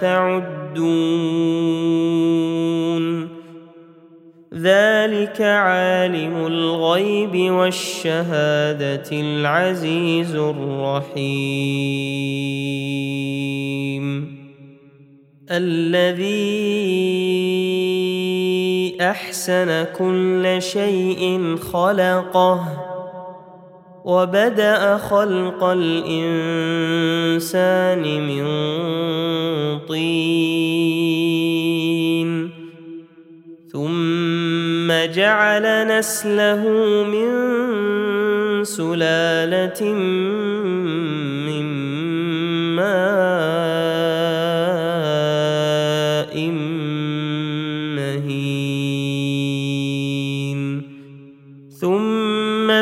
تعدون. ذلك عالم الغيب والشهادة العزيز الرحيم. الذي أحسن كل شيء خلقه وبدأ خلق الإنسان من طين. ثم جعل نسله من سلالة من ماء.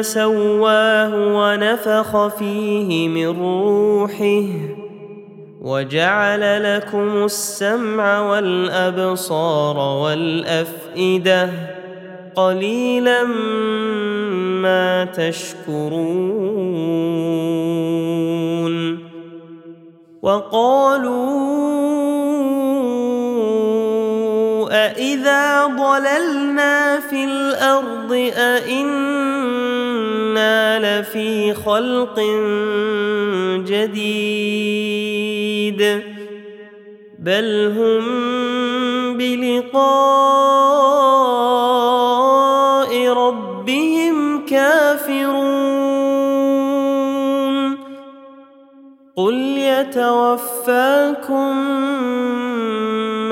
سواه ونفخ فيه من روحه وجعل لكم السمع والأبصار والأفئدة قليلا ما تشكرون وقالوا أإذا ضللنا في الأرض أإنا لفي خلق جديد بل هم بلقاء ربهم كافرون قل يتوفاكم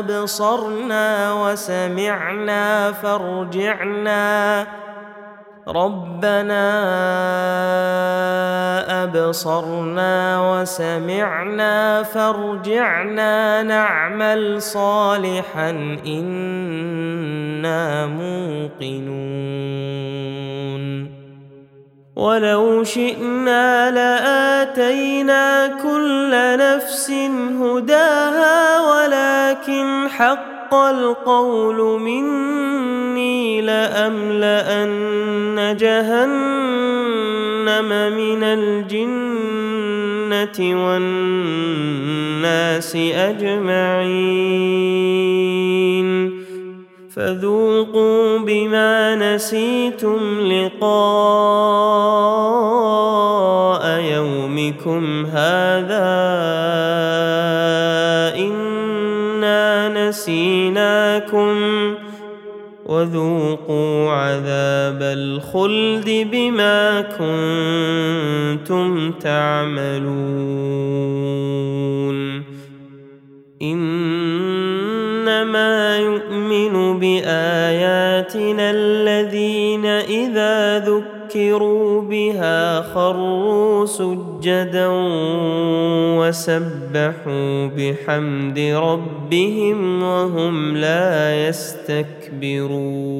أبصرنا وسمعنا فارجعنا. ربنا أبصرنا وسمعنا فارجعنا نعمل صالحا إنا موقنون. ولو شئنا لآتينا كل نفس هداها ولكن حق القول مني لأملأن جهنم من الجنة والناس أجمعين. فذوقوا بما نسيتم لقاء وذوقوا عذاب الخلد بما كنتم تعملون. إنما يؤمن بآياتنا الذين إذا ذكروا بها خروا سجدا وسبحوا بحمد ربهم وهم لا يستكبرون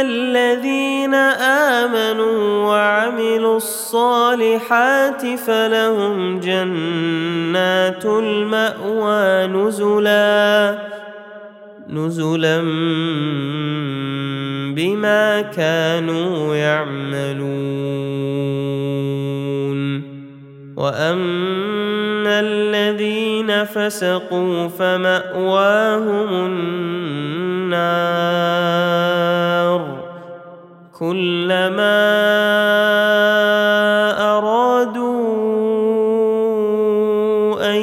الذين آمنوا وعملوا الصالحات فلهم جنات المأوى نزلا نزلا بما كانوا يعملون. وأما الذين فسقوا فمأواهم النار كلما أرادوا أن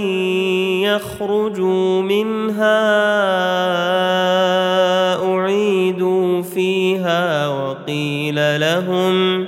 يخرجوا منها أعيدوا فيها وقيل لهم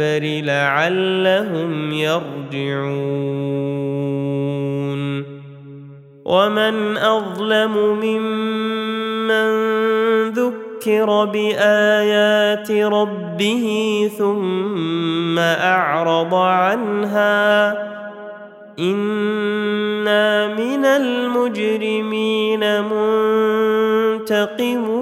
الاكبر لعلهم يرجعون. ومن أظلم ممن ذكر بآيات ربه ثم أعرض عنها إنا من المجرمين منتقمون.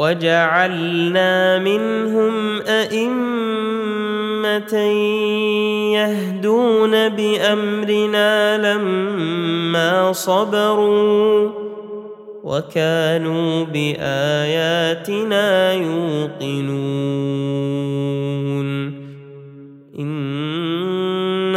وجعلنا منهم أئمة يهدون بأمرنا لما صبروا وكانوا بآياتنا يوقنون. إن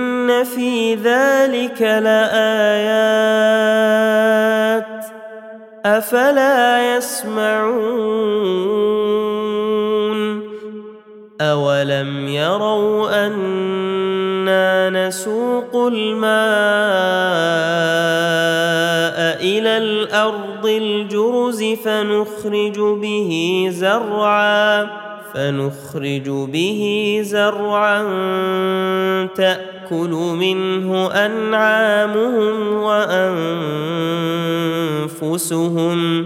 في ذلك لآيات افلا يسمعون اولم يروا أنا نسوق الماء إلى الأرض الجرز فنخرج به زرعا فنخرج به زرعا تاكل منه أنعامهم وأنفسهم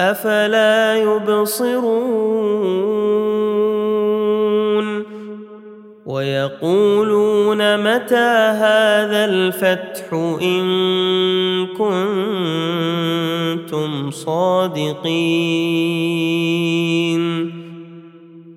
أفلا يبصرون ويقولون متى هذا الفتح إن كنتم صادقين